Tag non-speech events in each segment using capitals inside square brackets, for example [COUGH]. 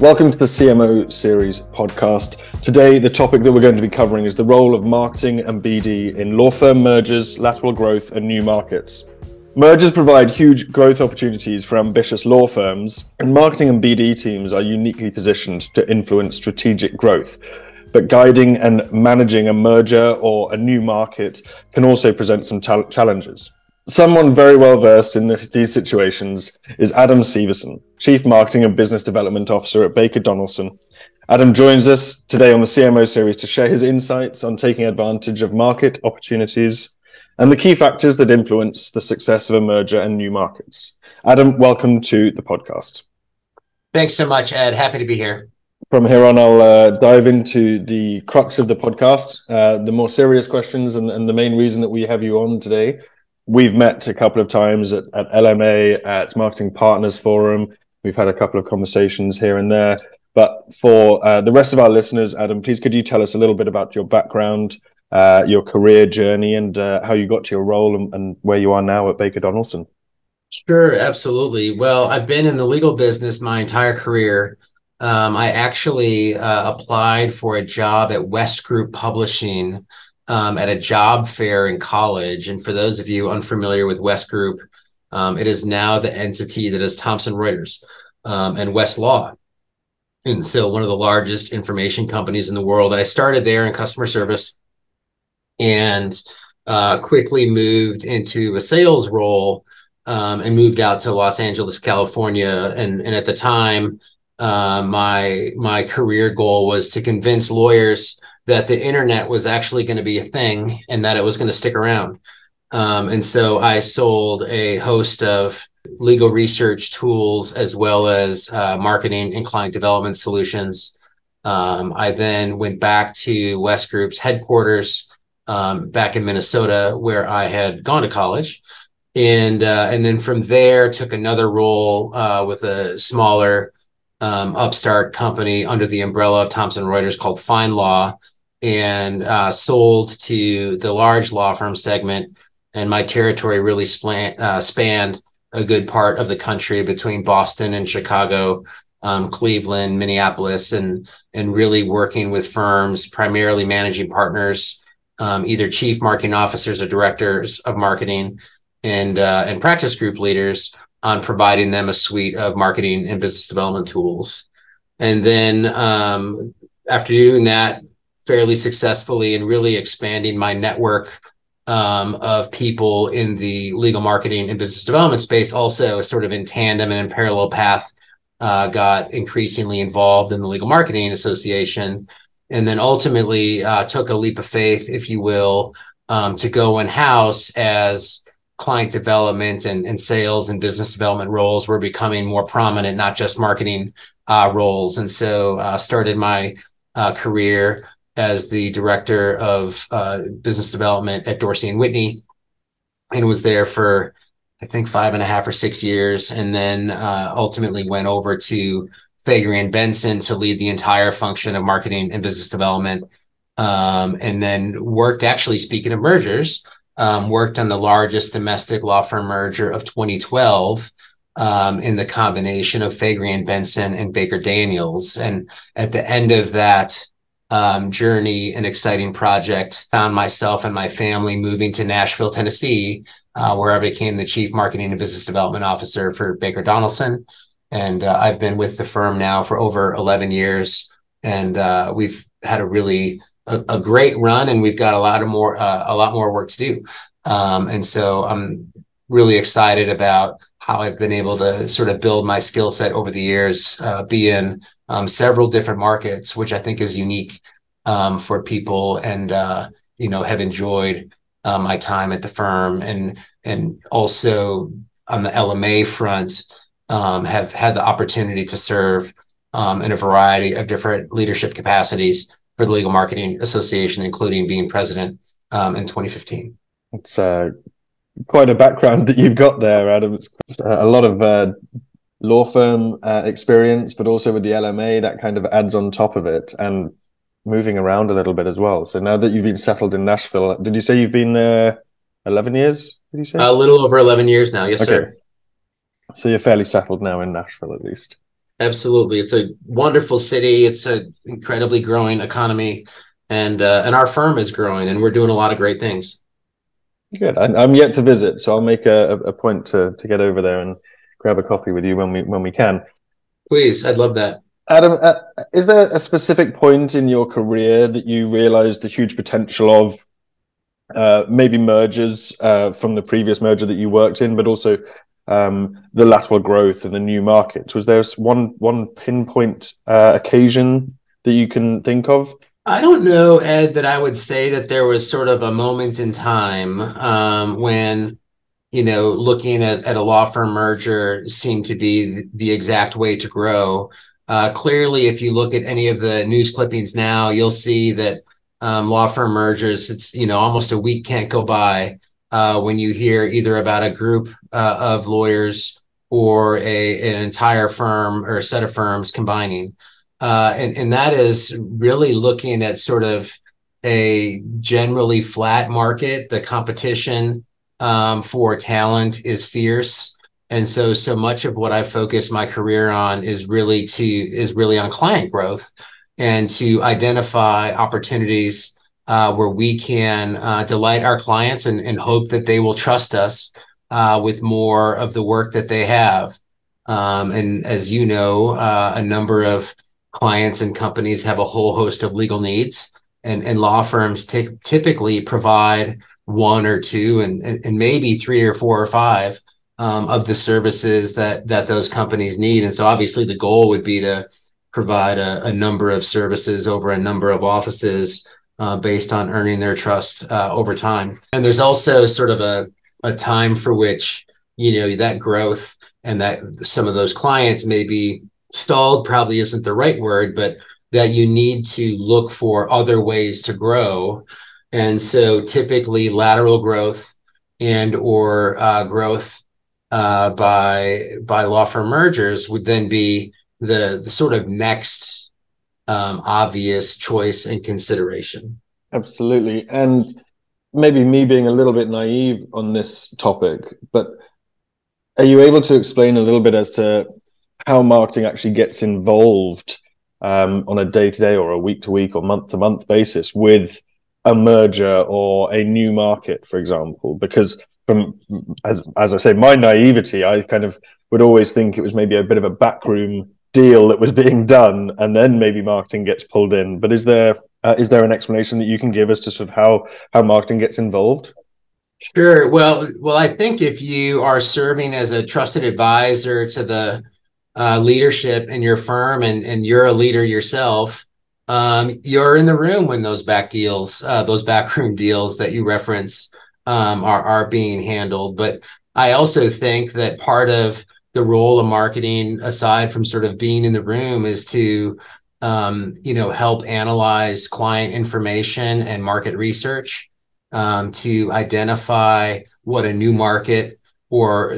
Welcome to the CMO Series podcast. Today, the topic that we're going to be covering is the role of marketing and BD in law firm mergers, lateral growth, and new markets. Mergers provide huge growth opportunities for ambitious law firms, and marketing and BD teams are uniquely positioned to influence strategic growth. But guiding and managing a merger or a new market can also present some ta- challenges. Someone very well versed in this, these situations is Adam Severson, Chief Marketing and Business Development Officer at Baker Donelson. Adam joins us today on the CMO series to share his insights on taking advantage of market opportunities and the key factors that influence the success of a merger and new markets. Adam, welcome to the podcast. Thanks so much, Ed. Happy to be here. From here on, I'll uh, dive into the crux of the podcast, uh, the more serious questions, and, and, the main reason that we have you on today. We've met a couple of times at, at LMA, at Marketing Partners Forum. We've had a couple of conversations here and there. But for uh, the rest of our listeners, Adam, please could you tell us a little bit about your background, uh, your career journey and uh, how you got to your role and, and, where you are now at Baker Donelson. Sure, absolutely. Well, I've been in the legal business my entire career. Um, I actually uh, applied for a job at West Group Publishing um, at a job fair in college. And for those of you unfamiliar with West Group, um, it is now the entity that is Thomson Reuters um, and Westlaw. And so one of the largest information companies in the world. And I started there in customer service and uh, quickly moved into a sales role um, and moved out to Los Angeles, California. And, and at the time, uh, my my career goal was to convince lawyers that the internet was actually going to be a thing and that it was going to stick around. Um, and so I sold a host of legal research tools as well as uh, marketing and client development solutions. Um, I then went back to West Group's headquarters um, back in Minnesota, where I had gone to college, and uh, and then from there took another role uh, with a smaller um, upstart company under the umbrella of Thomson Reuters called FindLaw, and uh, sold to the large law firm segment. And my territory really uh, spanned a good part of the country between Boston and Chicago, um, Cleveland, Minneapolis, and and really working with firms, primarily managing partners um, either chief marketing officers or directors of marketing and uh, and practice group leaders on providing them a suite of marketing and business development tools. And then um, after doing that fairly successfully and really expanding my network um, of people in the legal marketing and business development space, also sort of in tandem and in parallel path, uh, got increasingly involved in the Legal Marketing Association and then ultimately uh, took a leap of faith, if you will, um, to go in house as client development and, and sales and business development roles were becoming more prominent, not just marketing uh, roles. And so uh, started my uh, career as the director of uh, business development at Dorsey and Whitney, and was there for I think five and a half or six years, and then uh, ultimately went over to Faegre and Benson to lead the entire function of marketing and business development. Um, and then worked actually speaking of mergers, um, worked on the largest domestic law firm merger of 2012 um, in the combination of Faegre and Benson and Baker Daniels. And at the end of that um, journey, an exciting project, found myself and my family moving to Nashville, Tennessee, uh, where I became the chief marketing and business development officer for Baker Donelson and uh, I've been with the firm now for over 11 years, and uh, we've had a really a, a, great run, and we've got a lot of more uh, a lot more work to do. Um, and so I'm really excited about how I've been able to sort of build my skill set over the years, uh, be in um, several different markets, which I think is unique um, for people, and uh, you know have enjoyed uh, my time at the firm, and and also on the LMA front um, have had the opportunity to serve um, in a variety of different leadership capacities for the Legal Marketing Association, including being president um, in 2015. It's uh, quite a background that you've got there, Adam. It's a lot of uh, law firm uh, experience, but also with the LMA, that kind of adds on top of it and moving around a little bit as well. So now that you've been settled in Nashville, did you say you've been there 11 years? Did you say? A little over 11 years now. Yes, okay. sir. So you're fairly settled now in Nashville, at least. Absolutely, it's a wonderful city. It's an incredibly growing economy, and uh, and our firm is growing, and we're doing a lot of great things. Good. I, am yet to visit, so I'll make a, a point to to get over there and grab a coffee with you when we when we can. Please, I'd love that. Adam, uh, is there a specific point in your career that you realized the huge potential of uh, maybe mergers uh, from the previous merger that you worked in, but also um, the lateral growth and the new markets? Was there one one pinpoint uh, occasion that you can think of? I don't know, Ed, that I would say that there was sort of a moment in time um, when you know, looking at, at a law firm merger seemed to be the, the exact way to grow. Uh, clearly, if you look at any of the news clippings now, you'll see that um, law firm mergers, it's, you know, almost a week can't go by uh, when you hear either about a group uh, of lawyers or a, an entire firm or a set of firms combining. Uh, and, and that is really looking at sort of a generally flat market, the competition um, for talent is fierce and so so much of what i focus my career on is really to is really on client growth and to identify opportunities uh, where we can uh, delight our clients and, and hope that they will trust us uh, with more of the work that they have. Um, and as you know uh, a number of clients and companies have a whole host of legal needs and, and law firms t- typically provide one or two and, and, maybe three or four or five um, of the services that that those companies need. And so obviously the goal would be to provide a, a number of services over a number of offices uh, based on earning their trust uh, over time. And there's also sort of a, a time for which, you know, that growth and that some of those clients may be stalled probably isn't the right word, but that you need to look for other ways to grow and so typically lateral growth and or uh, growth uh, by by law firm mergers would then be the, the sort of next um, obvious choice and consideration. Absolutely. And maybe me being a little bit naive on this topic, but are you able to explain a little bit as to how marketing actually gets involved um, on a day to day or a week to week or month to month basis with a merger or a new market, for example, because from as as I say, my naivety, I kind of would always think it was maybe a bit of a backroom deal that was [LAUGHS] being done, and then maybe marketing gets pulled in. But is there uh, is there an explanation that you can give as to sort of how how marketing gets involved? Sure. Well, well, I think if you are serving as a trusted advisor to the uh, leadership in your firm, and and you're a leader yourself, um, you're in the room when those back deals, uh, those backroom deals that you reference um, are are being handled. But I also think that part of the role of marketing, aside from sort of being in the room, is to um, you know help analyze client information and market research um, to identify what a new market or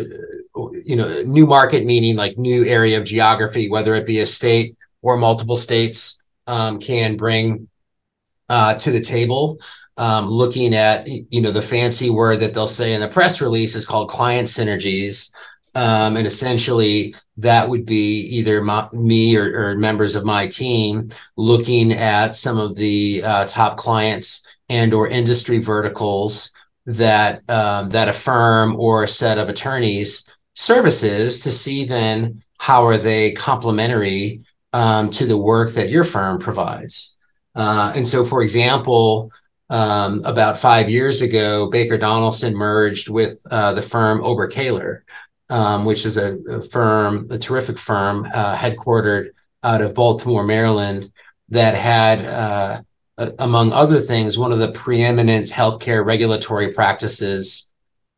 you know new market meaning like new area of geography, whether it be a state or multiple states um, can bring uh, to the table. Um, looking at you know the fancy word that they'll say in the press release is called client synergies, um, and essentially that would be either my, me or, or, members of my team looking at some of the uh, top clients and or industry verticals that um, that a firm or a set of attorneys services to see then how are they complementary um, to the work that your firm provides. Uh, and so, for example, um, about five years ago, Baker Donelson merged with uh, the firm Oberkaler, um, which is a, a, firm, a terrific firm, uh, headquartered out of Baltimore, Maryland, that had, uh, among other things, one of the preeminent healthcare regulatory practices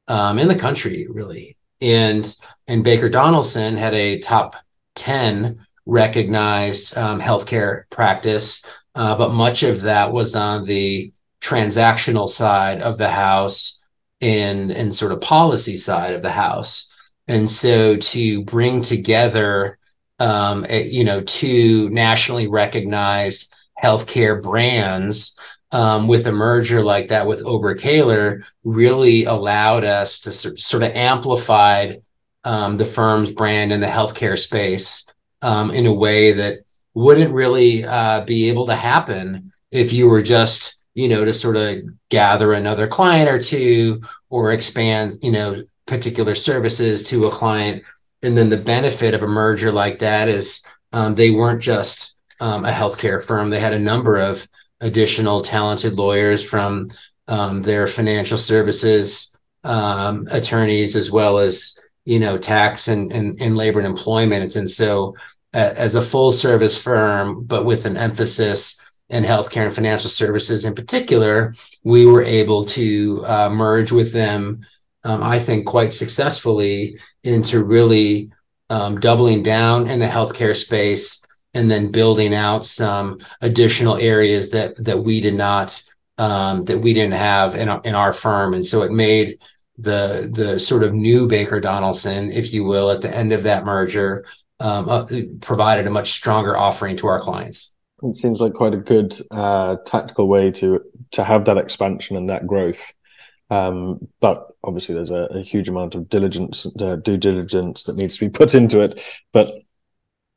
um, in the country, really. And and Baker Donelson had a top ten recognized um, healthcare practice, uh, but much of that was on the transactional side of the house and and sort of policy side of the house. And so to bring together, um, a, you know, two nationally recognized healthcare brands um, with a merger like that with Oberkaler really allowed us to sort of amplified um, the firm's brand in the healthcare space um, in a way that wouldn't really uh, be able to happen if you were just you know to sort of gather another client or two or expand you know particular services to a client. And then the benefit of a merger like that is um, they weren't just um, a healthcare firm. They had a number of additional talented lawyers from um, their financial services um, attorneys as well as you know tax and, and, and labor and employment. And so uh, as a full service firm but with an emphasis in healthcare and financial services in particular we were able to uh, merge with them um, i think quite successfully into really um, doubling down in the healthcare space and then building out some additional areas that that we did not um, that we didn't have in our, in our firm and so it made the the sort of new Baker Donelson, if you will, at the end of that merger, um, uh, provided a much stronger offering to our clients. It seems like quite a good uh, tactical way to to have that expansion and that growth. Um, but obviously, there's a, a huge amount of diligence, uh, due diligence that needs to be [LAUGHS] put into it. But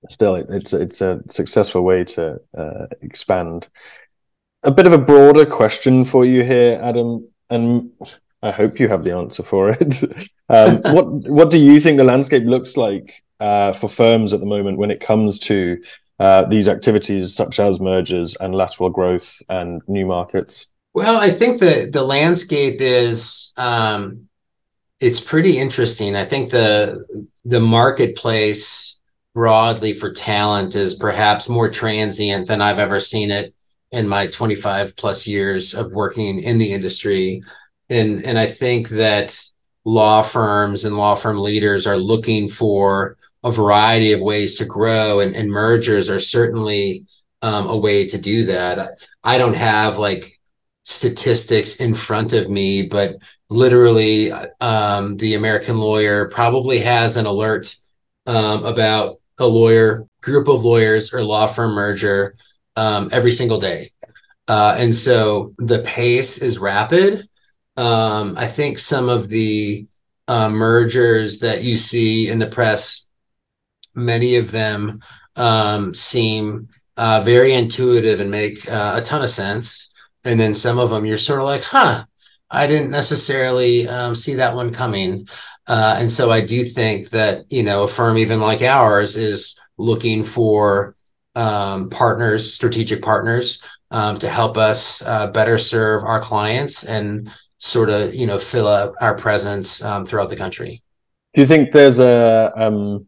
still, it, it's it's a successful way to uh, expand. A bit of a broader question for you here, Adam, and I hope you have the answer for it. [LAUGHS] um, what what do you think the landscape looks like uh, for firms at the moment when it comes to uh, these activities such as mergers and lateral growth and new markets? Well, I think the the landscape is um, it's pretty interesting. I think the the marketplace broadly for talent is perhaps more transient than I've ever seen it in my 25 plus years of working in the industry and and I think that law firms and law firm leaders are looking for a variety of ways to grow, and, and mergers are certainly um, a way to do that. I don't have like statistics in front of me, but literally, um, the American lawyer probably has an alert um, about a lawyer, group of lawyers, or law firm merger um, every single day. Uh, and so the pace is rapid um, I think some of the uh, mergers that you see in the press, many of them um, seem uh, very intuitive and make uh, a ton of sense. And then some of them you're sort of like, huh, I didn't necessarily um, see that one coming. Uh, and so I do think that, you know, a firm even like ours is looking for um, partners, strategic partners um, to help us uh, better serve our clients and sort of you know fill up our presence um, throughout the country. Do you think there's a um,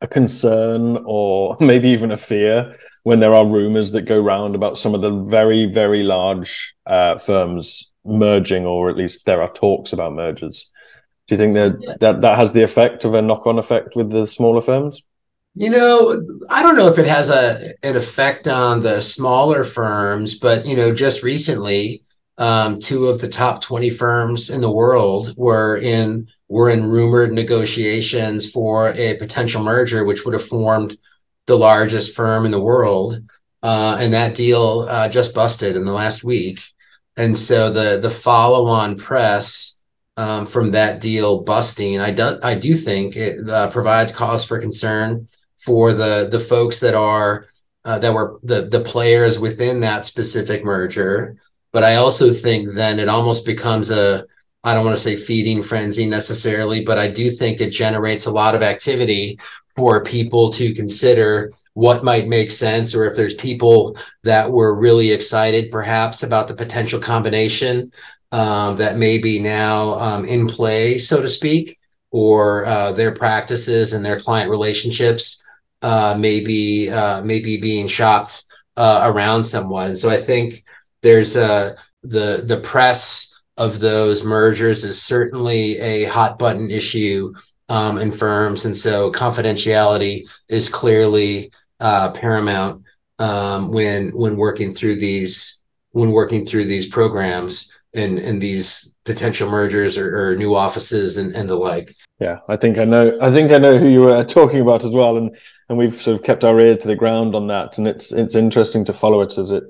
a concern or [LAUGHS] maybe even a fear when there are rumors that go round about some of the very very large uh, firms merging, or at least there are talks about mergers? Do you think that that, that has the effect of a knock on effect with the smaller firms? You know, I don't know if it has a an effect on the smaller firms, but you know, just recently, um, two of the top 20 firms in the world were in were in rumored negotiations for a potential merger, which would have formed the largest firm in the world. Uh, and that deal uh, just busted in the last week. And so the the follow on press um, from that deal busting, I do I do think it uh, provides cause for concern for the the folks that are uh, that were the the players within that specific merger but I also think then it almost becomes a, I don't want to say feeding frenzy necessarily, but I do think it generates a lot of activity for people to consider what might make sense, or if there's people that were really excited perhaps about the potential combination um, that may be now um, in play, so to speak, or uh, their practices and their client relationships uh, may be uh, may be being shopped uh, around someone. So I think there's uh, the the press of those mergers is certainly a hot button issue um, in firms, and so confidentiality is clearly uh, paramount um, when when working through these when working through these programs and and these potential mergers or, or, new offices and, and the like. Yeah, I think I know. I think I know who you were talking about as well, and and we've sort of kept our ear to the ground on that, and it's it's interesting to follow it as it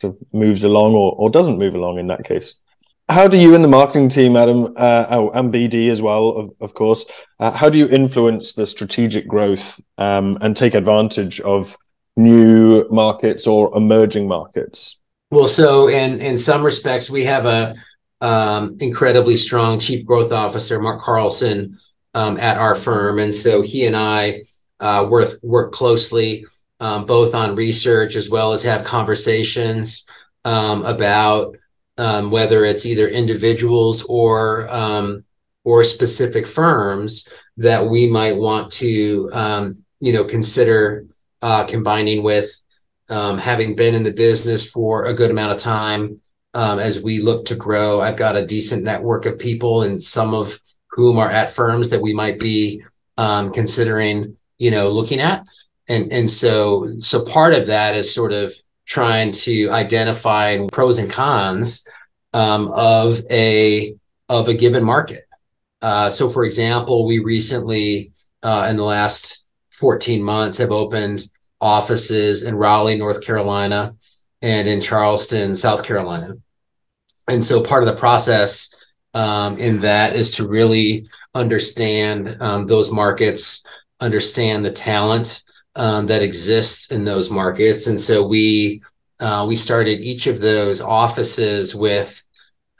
sort of moves along or, or doesn't move along in that case. How do you and the marketing team, Adam, uh, oh, and BD as well, of, of course, uh, how do you influence the strategic growth um, and take advantage of new markets or emerging markets? Well, so in in some respects, we have a um, incredibly strong chief growth officer, Mark Carlson, um, at our firm, and so he and I uh, work work closely um, both on research as well as have conversations um, about um, whether it's either individuals or um, or specific firms that we might want to you know consider uh, combining with um, having been in the business for a good amount of time um, as we look to grow. I've got a decent network of people, and some of whom are at firms that we might be um, considering, you know, looking at. And and so so part of that is sort of trying to identify pros and cons um, of a of a given market. Uh, so, for example, we recently uh, in the last 14 months have opened offices in Raleigh, North Carolina, and in Charleston, South Carolina. And so part of the process um, in that is to really understand um, those markets, understand the talent um, that exists in those markets. And so we uh, we started each of those offices with,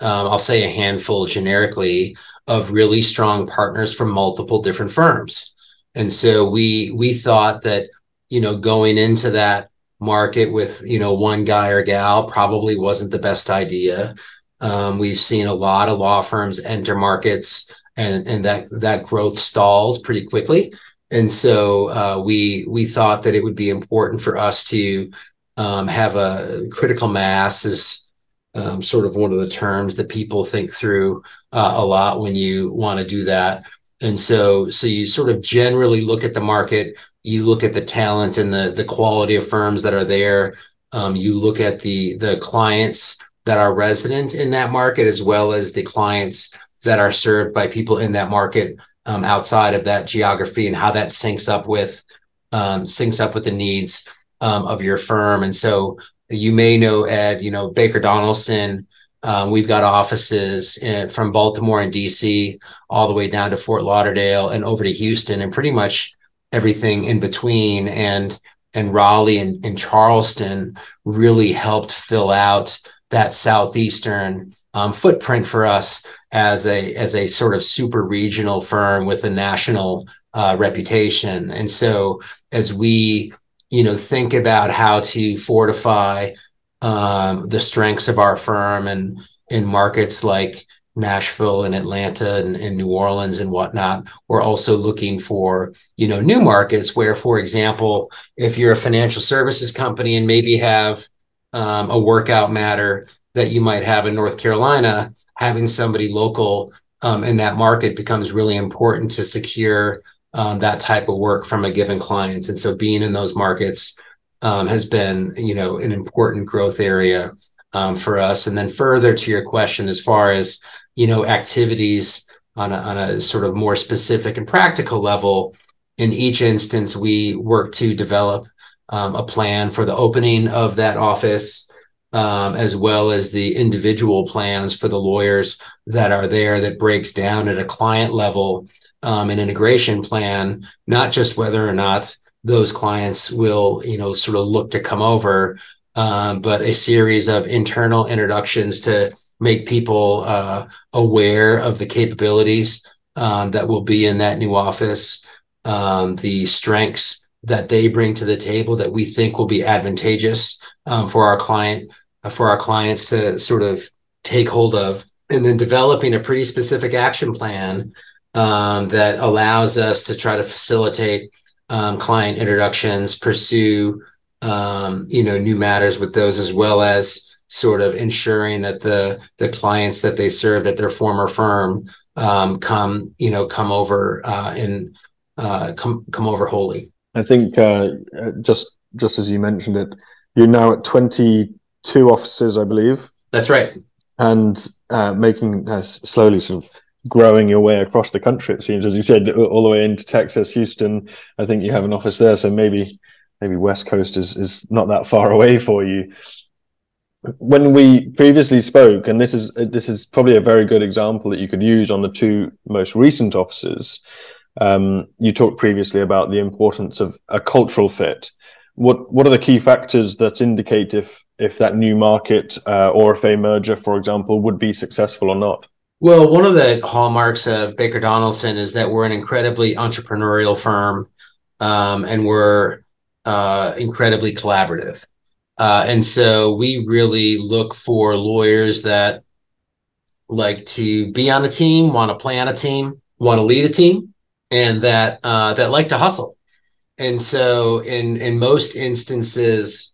um, I'll say, a handful generically of really strong partners from multiple different firms. And so we we thought that you know, going into that market with, you know, one guy or gal probably wasn't the best idea. Um, we've seen a lot of law firms enter markets and, and that, that growth stalls pretty quickly. And so uh, we we thought that it would be important for us to um, have a critical mass is um, sort of one of the terms that people think through uh, a lot when you want to do that. And so so you sort of generally look at the market you look at the talent and the the quality of firms that are there. Um, you look at the the clients that are resident in that market, as well as the clients that are served by people in that market um, outside of that geography, and how that syncs up with um, syncs up with the needs um, of your firm. And so you may know Ed, you know Baker Donelson. Um, we've got offices in, from Baltimore and DC all the way down to Fort Lauderdale and over to Houston, and pretty much everything in between and and Raleigh and, and Charleston really helped fill out that southeastern um, footprint for us as a as a sort of super regional firm with a national uh, reputation. And so as we you know think about how to fortify um, the strengths of our firm and in markets like Nashville and Atlanta and, and, New Orleans and whatnot. We're also looking for, you know, new markets where, for example, if you're a financial services company and maybe have um, a workout matter that you might have in North Carolina, having somebody local um, in that market becomes really important to secure um, that type of work from a given client. And so being in those markets um, has been, you know, an important growth area um, for us. And then further to your question, as far as you know activities on a, on a sort of more specific and practical level in each instance we work to develop um, a plan for the opening of that office um, as well as the individual plans for the lawyers that are there that breaks down at a client level um, an integration plan not just whether or not those clients will you know sort of look to come over um, but a series of internal introductions to make people uh, aware of the capabilities um, that will be in that new office, um, the strengths that they bring to the table that we think will be advantageous um, for our client, for our clients to sort of take hold of, and then developing a pretty specific action plan um, that allows us to try to facilitate um, client introductions, pursue um, you know new matters with those as well as sort of ensuring that the the clients that they served at their former firm um, come you know come over uh, and uh, come come over wholly. I think uh, just just as you mentioned it, you're now at 22 offices, I believe. That's right, and uh, making uh, slowly sort of growing your way across the country. It seems, as you said, all the way into Texas, Houston. I think you have an office there, so maybe maybe West Coast is is not that far [LAUGHS] away for you. when we previously spoke, and this is this is probably a very good example that you could use on the two most recent offices. Um, you talked previously about the importance of a cultural fit. What what are the key factors that indicate if if that new market uh, or if a merger, for example, would be successful or not? Well, one of the hallmarks of Baker Donelson is that we're an incredibly entrepreneurial firm, um, and we're uh, incredibly collaborative. Uh, and so we really look for lawyers that like to be on a team, want to play on a team, want to lead a team, and that uh, that like to hustle. And so, in in most instances,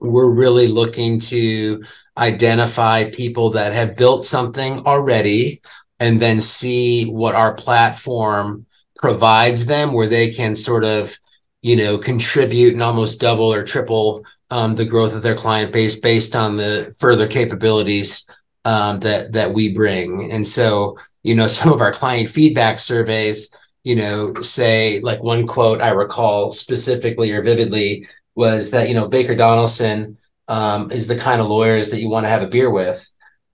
we're really looking to identify people that have built something already, and then see what our platform provides them, where they can sort of you know contribute and almost double or triple um, the growth of their client base based on the further capabilities um, that that we bring. And so, you know, [LAUGHS] some of our client feedback surveys, you know, say like one quote I recall specifically or vividly was that you know Baker Donelson um, is the kind of lawyers that you want to have a beer with.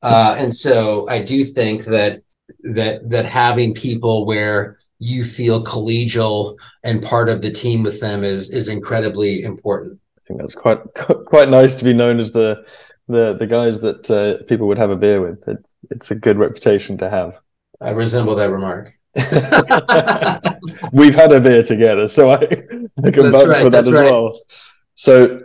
Uh, and so I do think that that that having people where you feel collegial and part of the team with them is is incredibly important I think that's quite [LAUGHS] quite nice to be known as the the the guys that uh, people would have a beer with. It, it's a good reputation to have. I resemble that remark. [LAUGHS] We've had a beer together, so I, I can that's vouch right, for that as right. well. So,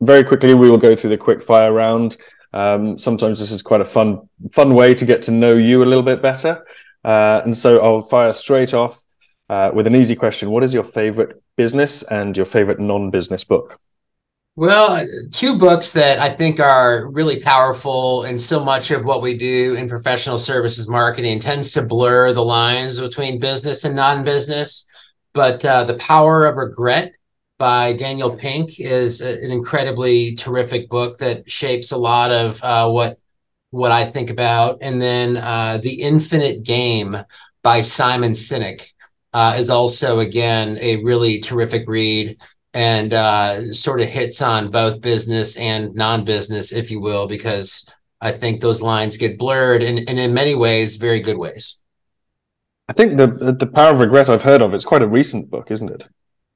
very quickly, we will go through the quick fire round. Um, sometimes this is quite a fun fun way to get to know you a little bit better. Uh, and so I'll fire straight off uh, with an easy question. What is your favorite business and your favorite non-business book? Well, two books that I think are really powerful, and so much of what we do in professional services marketing tends to blur the lines between business and non business. But uh, The Power of Regret by Daniel Pink is a, an incredibly terrific book that shapes a lot of uh, what what I think about. And then uh, The Infinite Game by Simon Sinek uh, is also, again, a really terrific read and uh, sort of hits on both business and non-business, if you will, because I think those lines get blurred and, and in many ways, very good ways. I think the the power of regret I've heard of. It's quite a recent book, isn't it?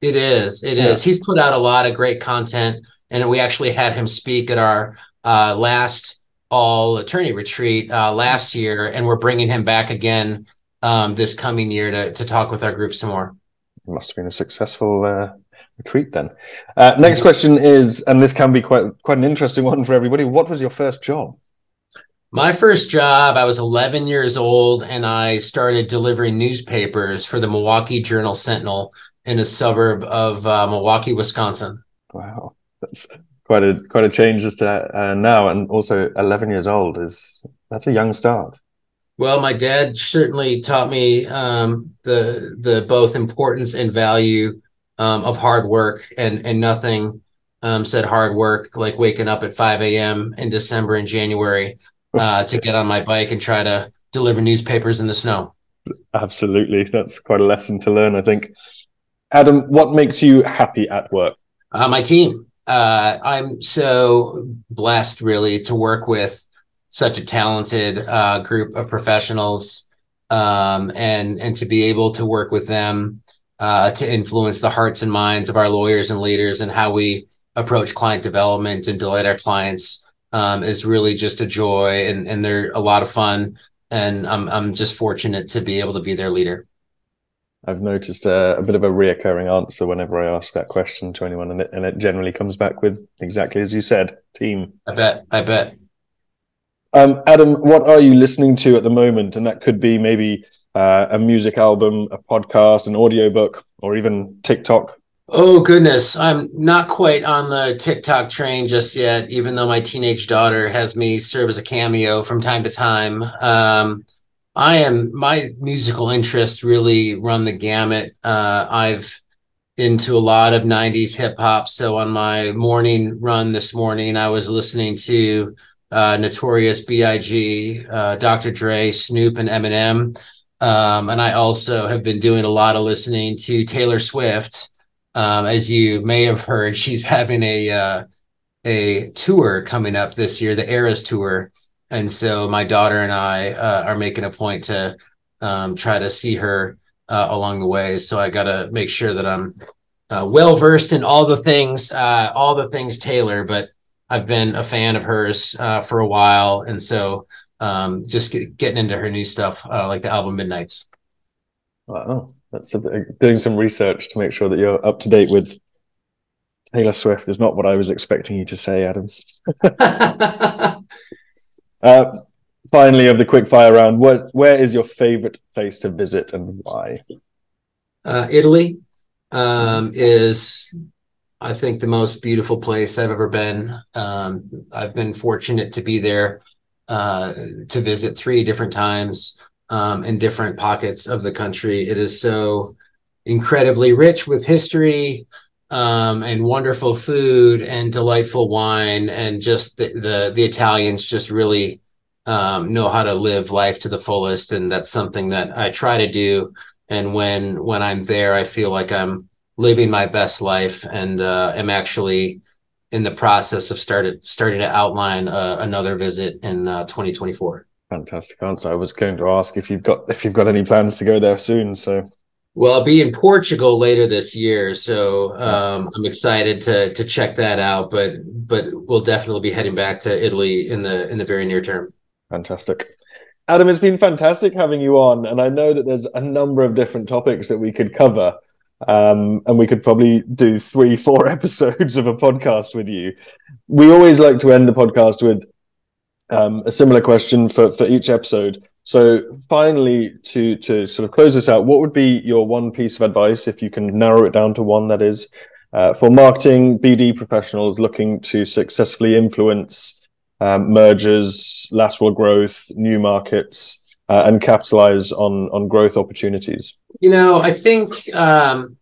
It is. It yeah. is. He's put out a lot of great content, and we actually had him speak at our uh, last all attorney retreat uh, last year, and we're bringing him back again um, this coming year to to talk with our group some more. It must have been a successful uh, a treat then. Uh, next question is, and this can be quite quite an interesting one for everybody. What was your first job? My first job, I was 11 years old, and I started delivering newspapers for the Milwaukee Journal Sentinel in a suburb of uh, Milwaukee, Wisconsin. Wow, that's quite a quite a change just to, uh, now, and also 11 years old is that's a young start. Well, my dad certainly taught me um, the the both importance and value um, of hard work and and nothing um, said hard work like waking up at 5 a.m. in December and January uh, to get on my bike and try to deliver newspapers in the snow. Absolutely, that's quite a lesson to learn, I think. Adam, what makes you happy at work? Uh, my team. Uh, I'm so blessed, really, to work with such a talented uh, group of professionals, um, and and to be able to work with them uh, to influence the hearts and minds of our lawyers and leaders and how we approach client development and delight our clients um, is really just a joy and, and they're a lot of fun. And I'm, I'm just fortunate to be able to be their leader. I've noticed a, a bit of a reoccurring answer whenever I ask that question to anyone, and it, and it generally comes back with exactly as you said team. I bet. I bet. Um, Adam, what are you listening to at the moment? And that could be maybe uh, a music album, a podcast, an audiobook, or even TikTok? Oh, goodness. I'm not quite on the TikTok train just yet, even though my teenage daughter has me serve as a cameo from time to time. Um, I am, my musical interests really run the gamut. Uh, I've into a lot of 90s hip hop. So on my morning run this morning, I was listening to uh, Notorious B.I.G., uh, Dr. Dre, Snoop, and Eminem. Um, and I also have been doing a lot of listening to Taylor Swift. Um, as you may have heard, [LAUGHS] she's having a uh, a tour coming up this year, the Eras Tour, and so my daughter and I uh, are making a point to um, try to see her uh, along the way. So I got to make sure that I'm uh, well versed in all the things, uh, all the things Taylor. But I've been a fan of hers uh, for a while, and so um, just get, getting into her new stuff, uh, like the album Midnights. Wow, that's a, doing some research to make sure that you're up to date with Taylor Swift is not what I was expecting you to say, Adam. [LAUGHS] uh, finally, of the quick fire round, what where is your favorite place to visit and why? Uh, Italy um, is, I think, the most beautiful place I've ever been. Um, I've been fortunate to be there uh, to visit three different times um, in different pockets of the country. It is so incredibly rich with history um, and wonderful food and delightful wine, and just the the, the Italians just really um, know how to live life to the fullest, and that's something that I try to do. And when when I'm there, I feel like I'm living my best life, and uh, am actually in the process of started starting to outline uh, another visit in uh, 2024. Fantastic answer. I was going to ask if you've got if you've got any plans to go there soon. So well, I'll be in Portugal later this year, so um, I'm excited to to check that out. But but we'll definitely be heading back to Italy in the in the very near term. Fantastic. Adam, it's been fantastic having you on, and I know that there's a number of different topics that we could cover, um, and we could probably do three, four [LAUGHS] episodes of a podcast with you. We always like to end the podcast with um, a similar question for for each episode. So, finally, to to sort of close this out, what would be your one piece of advice, if you can narrow it down to one, that is, uh, for marketing BD professionals looking to successfully influence um, mergers, lateral growth, new markets, uh, and capitalize on on growth opportunities? You know, I think um,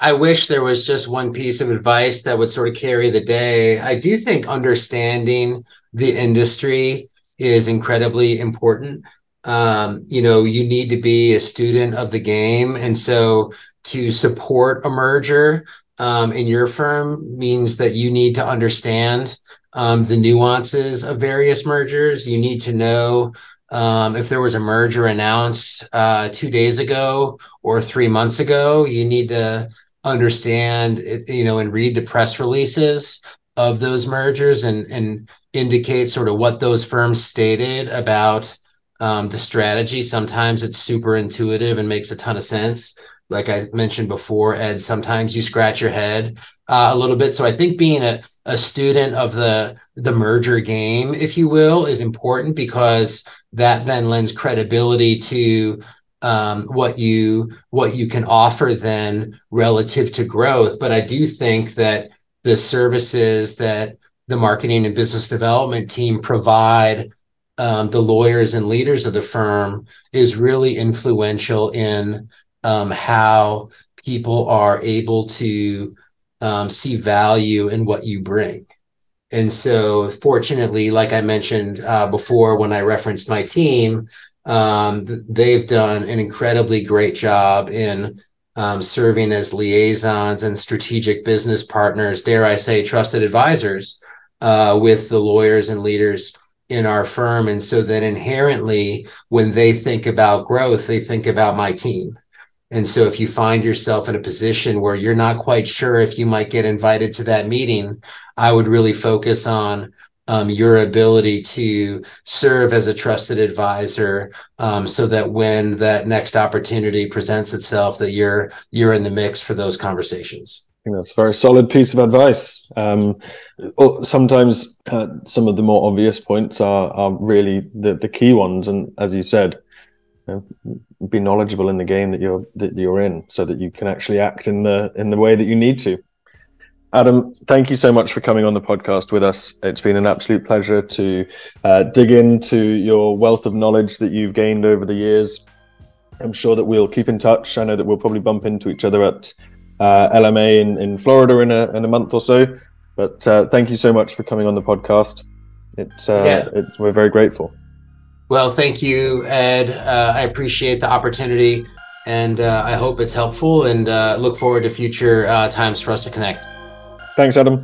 I wish there was just one piece of advice that would sort of carry the day. I do think understanding the industry is incredibly important. Um, you know, you need to be a student of the game, and so to support a merger um, in your firm means that you need to understand um, the nuances of various mergers. You need to know um, if there was a merger announced uh, two days ago or three months ago. You need to understand, it, you know, and read the press releases of those mergers and and indicate sort of what those firms stated about um, the strategy. Sometimes it's super intuitive and makes a ton of sense. Like I mentioned before, Ed, sometimes you scratch your head uh, a little bit. So I think being a, a student of the the merger game, if you will, is important because that then lends credibility to um, what you what you can offer then relative to growth. But I do think that the services that the marketing and business development team provide um, the lawyers and leaders of the firm is really influential in um, how people are able to um, see value in what you bring. And so, fortunately, like I mentioned uh, before, when I referenced my team, um, they've done an incredibly great job in um, serving as liaisons and strategic business partners, dare I say, trusted advisors uh, with the lawyers and leaders in our firm. And so then inherently, when they think about growth, they think about my team. And so if you find yourself in a position where you're not quite sure if you might get invited to that meeting, I would really focus on um, your ability to serve as a trusted advisor um, so that when that next opportunity presents itself that you're you're in the mix for those conversations I think that's a very solid piece of advice. Um, sometimes uh, some of the more obvious points are are really the, the key ones, and as you said, know, be knowledgeable in the game that you're that you're in, so that you can actually act in the in the way that you need to. Adam, thank you so much for coming on the podcast with us. It's been an absolute pleasure to uh, dig into your wealth of knowledge that you've gained over the years. I'm sure that we'll keep in touch. I know that we'll probably bump into each other at uh, LMA in, in Florida in a, in a month or so. But uh, thank you so much for coming on the podcast. It's, uh, yeah. it's we're very grateful. Well, thank you, Ed. Uh, I appreciate the opportunity, and uh, I hope it's helpful. And look forward to future times for us to connect. Thanks, Adam.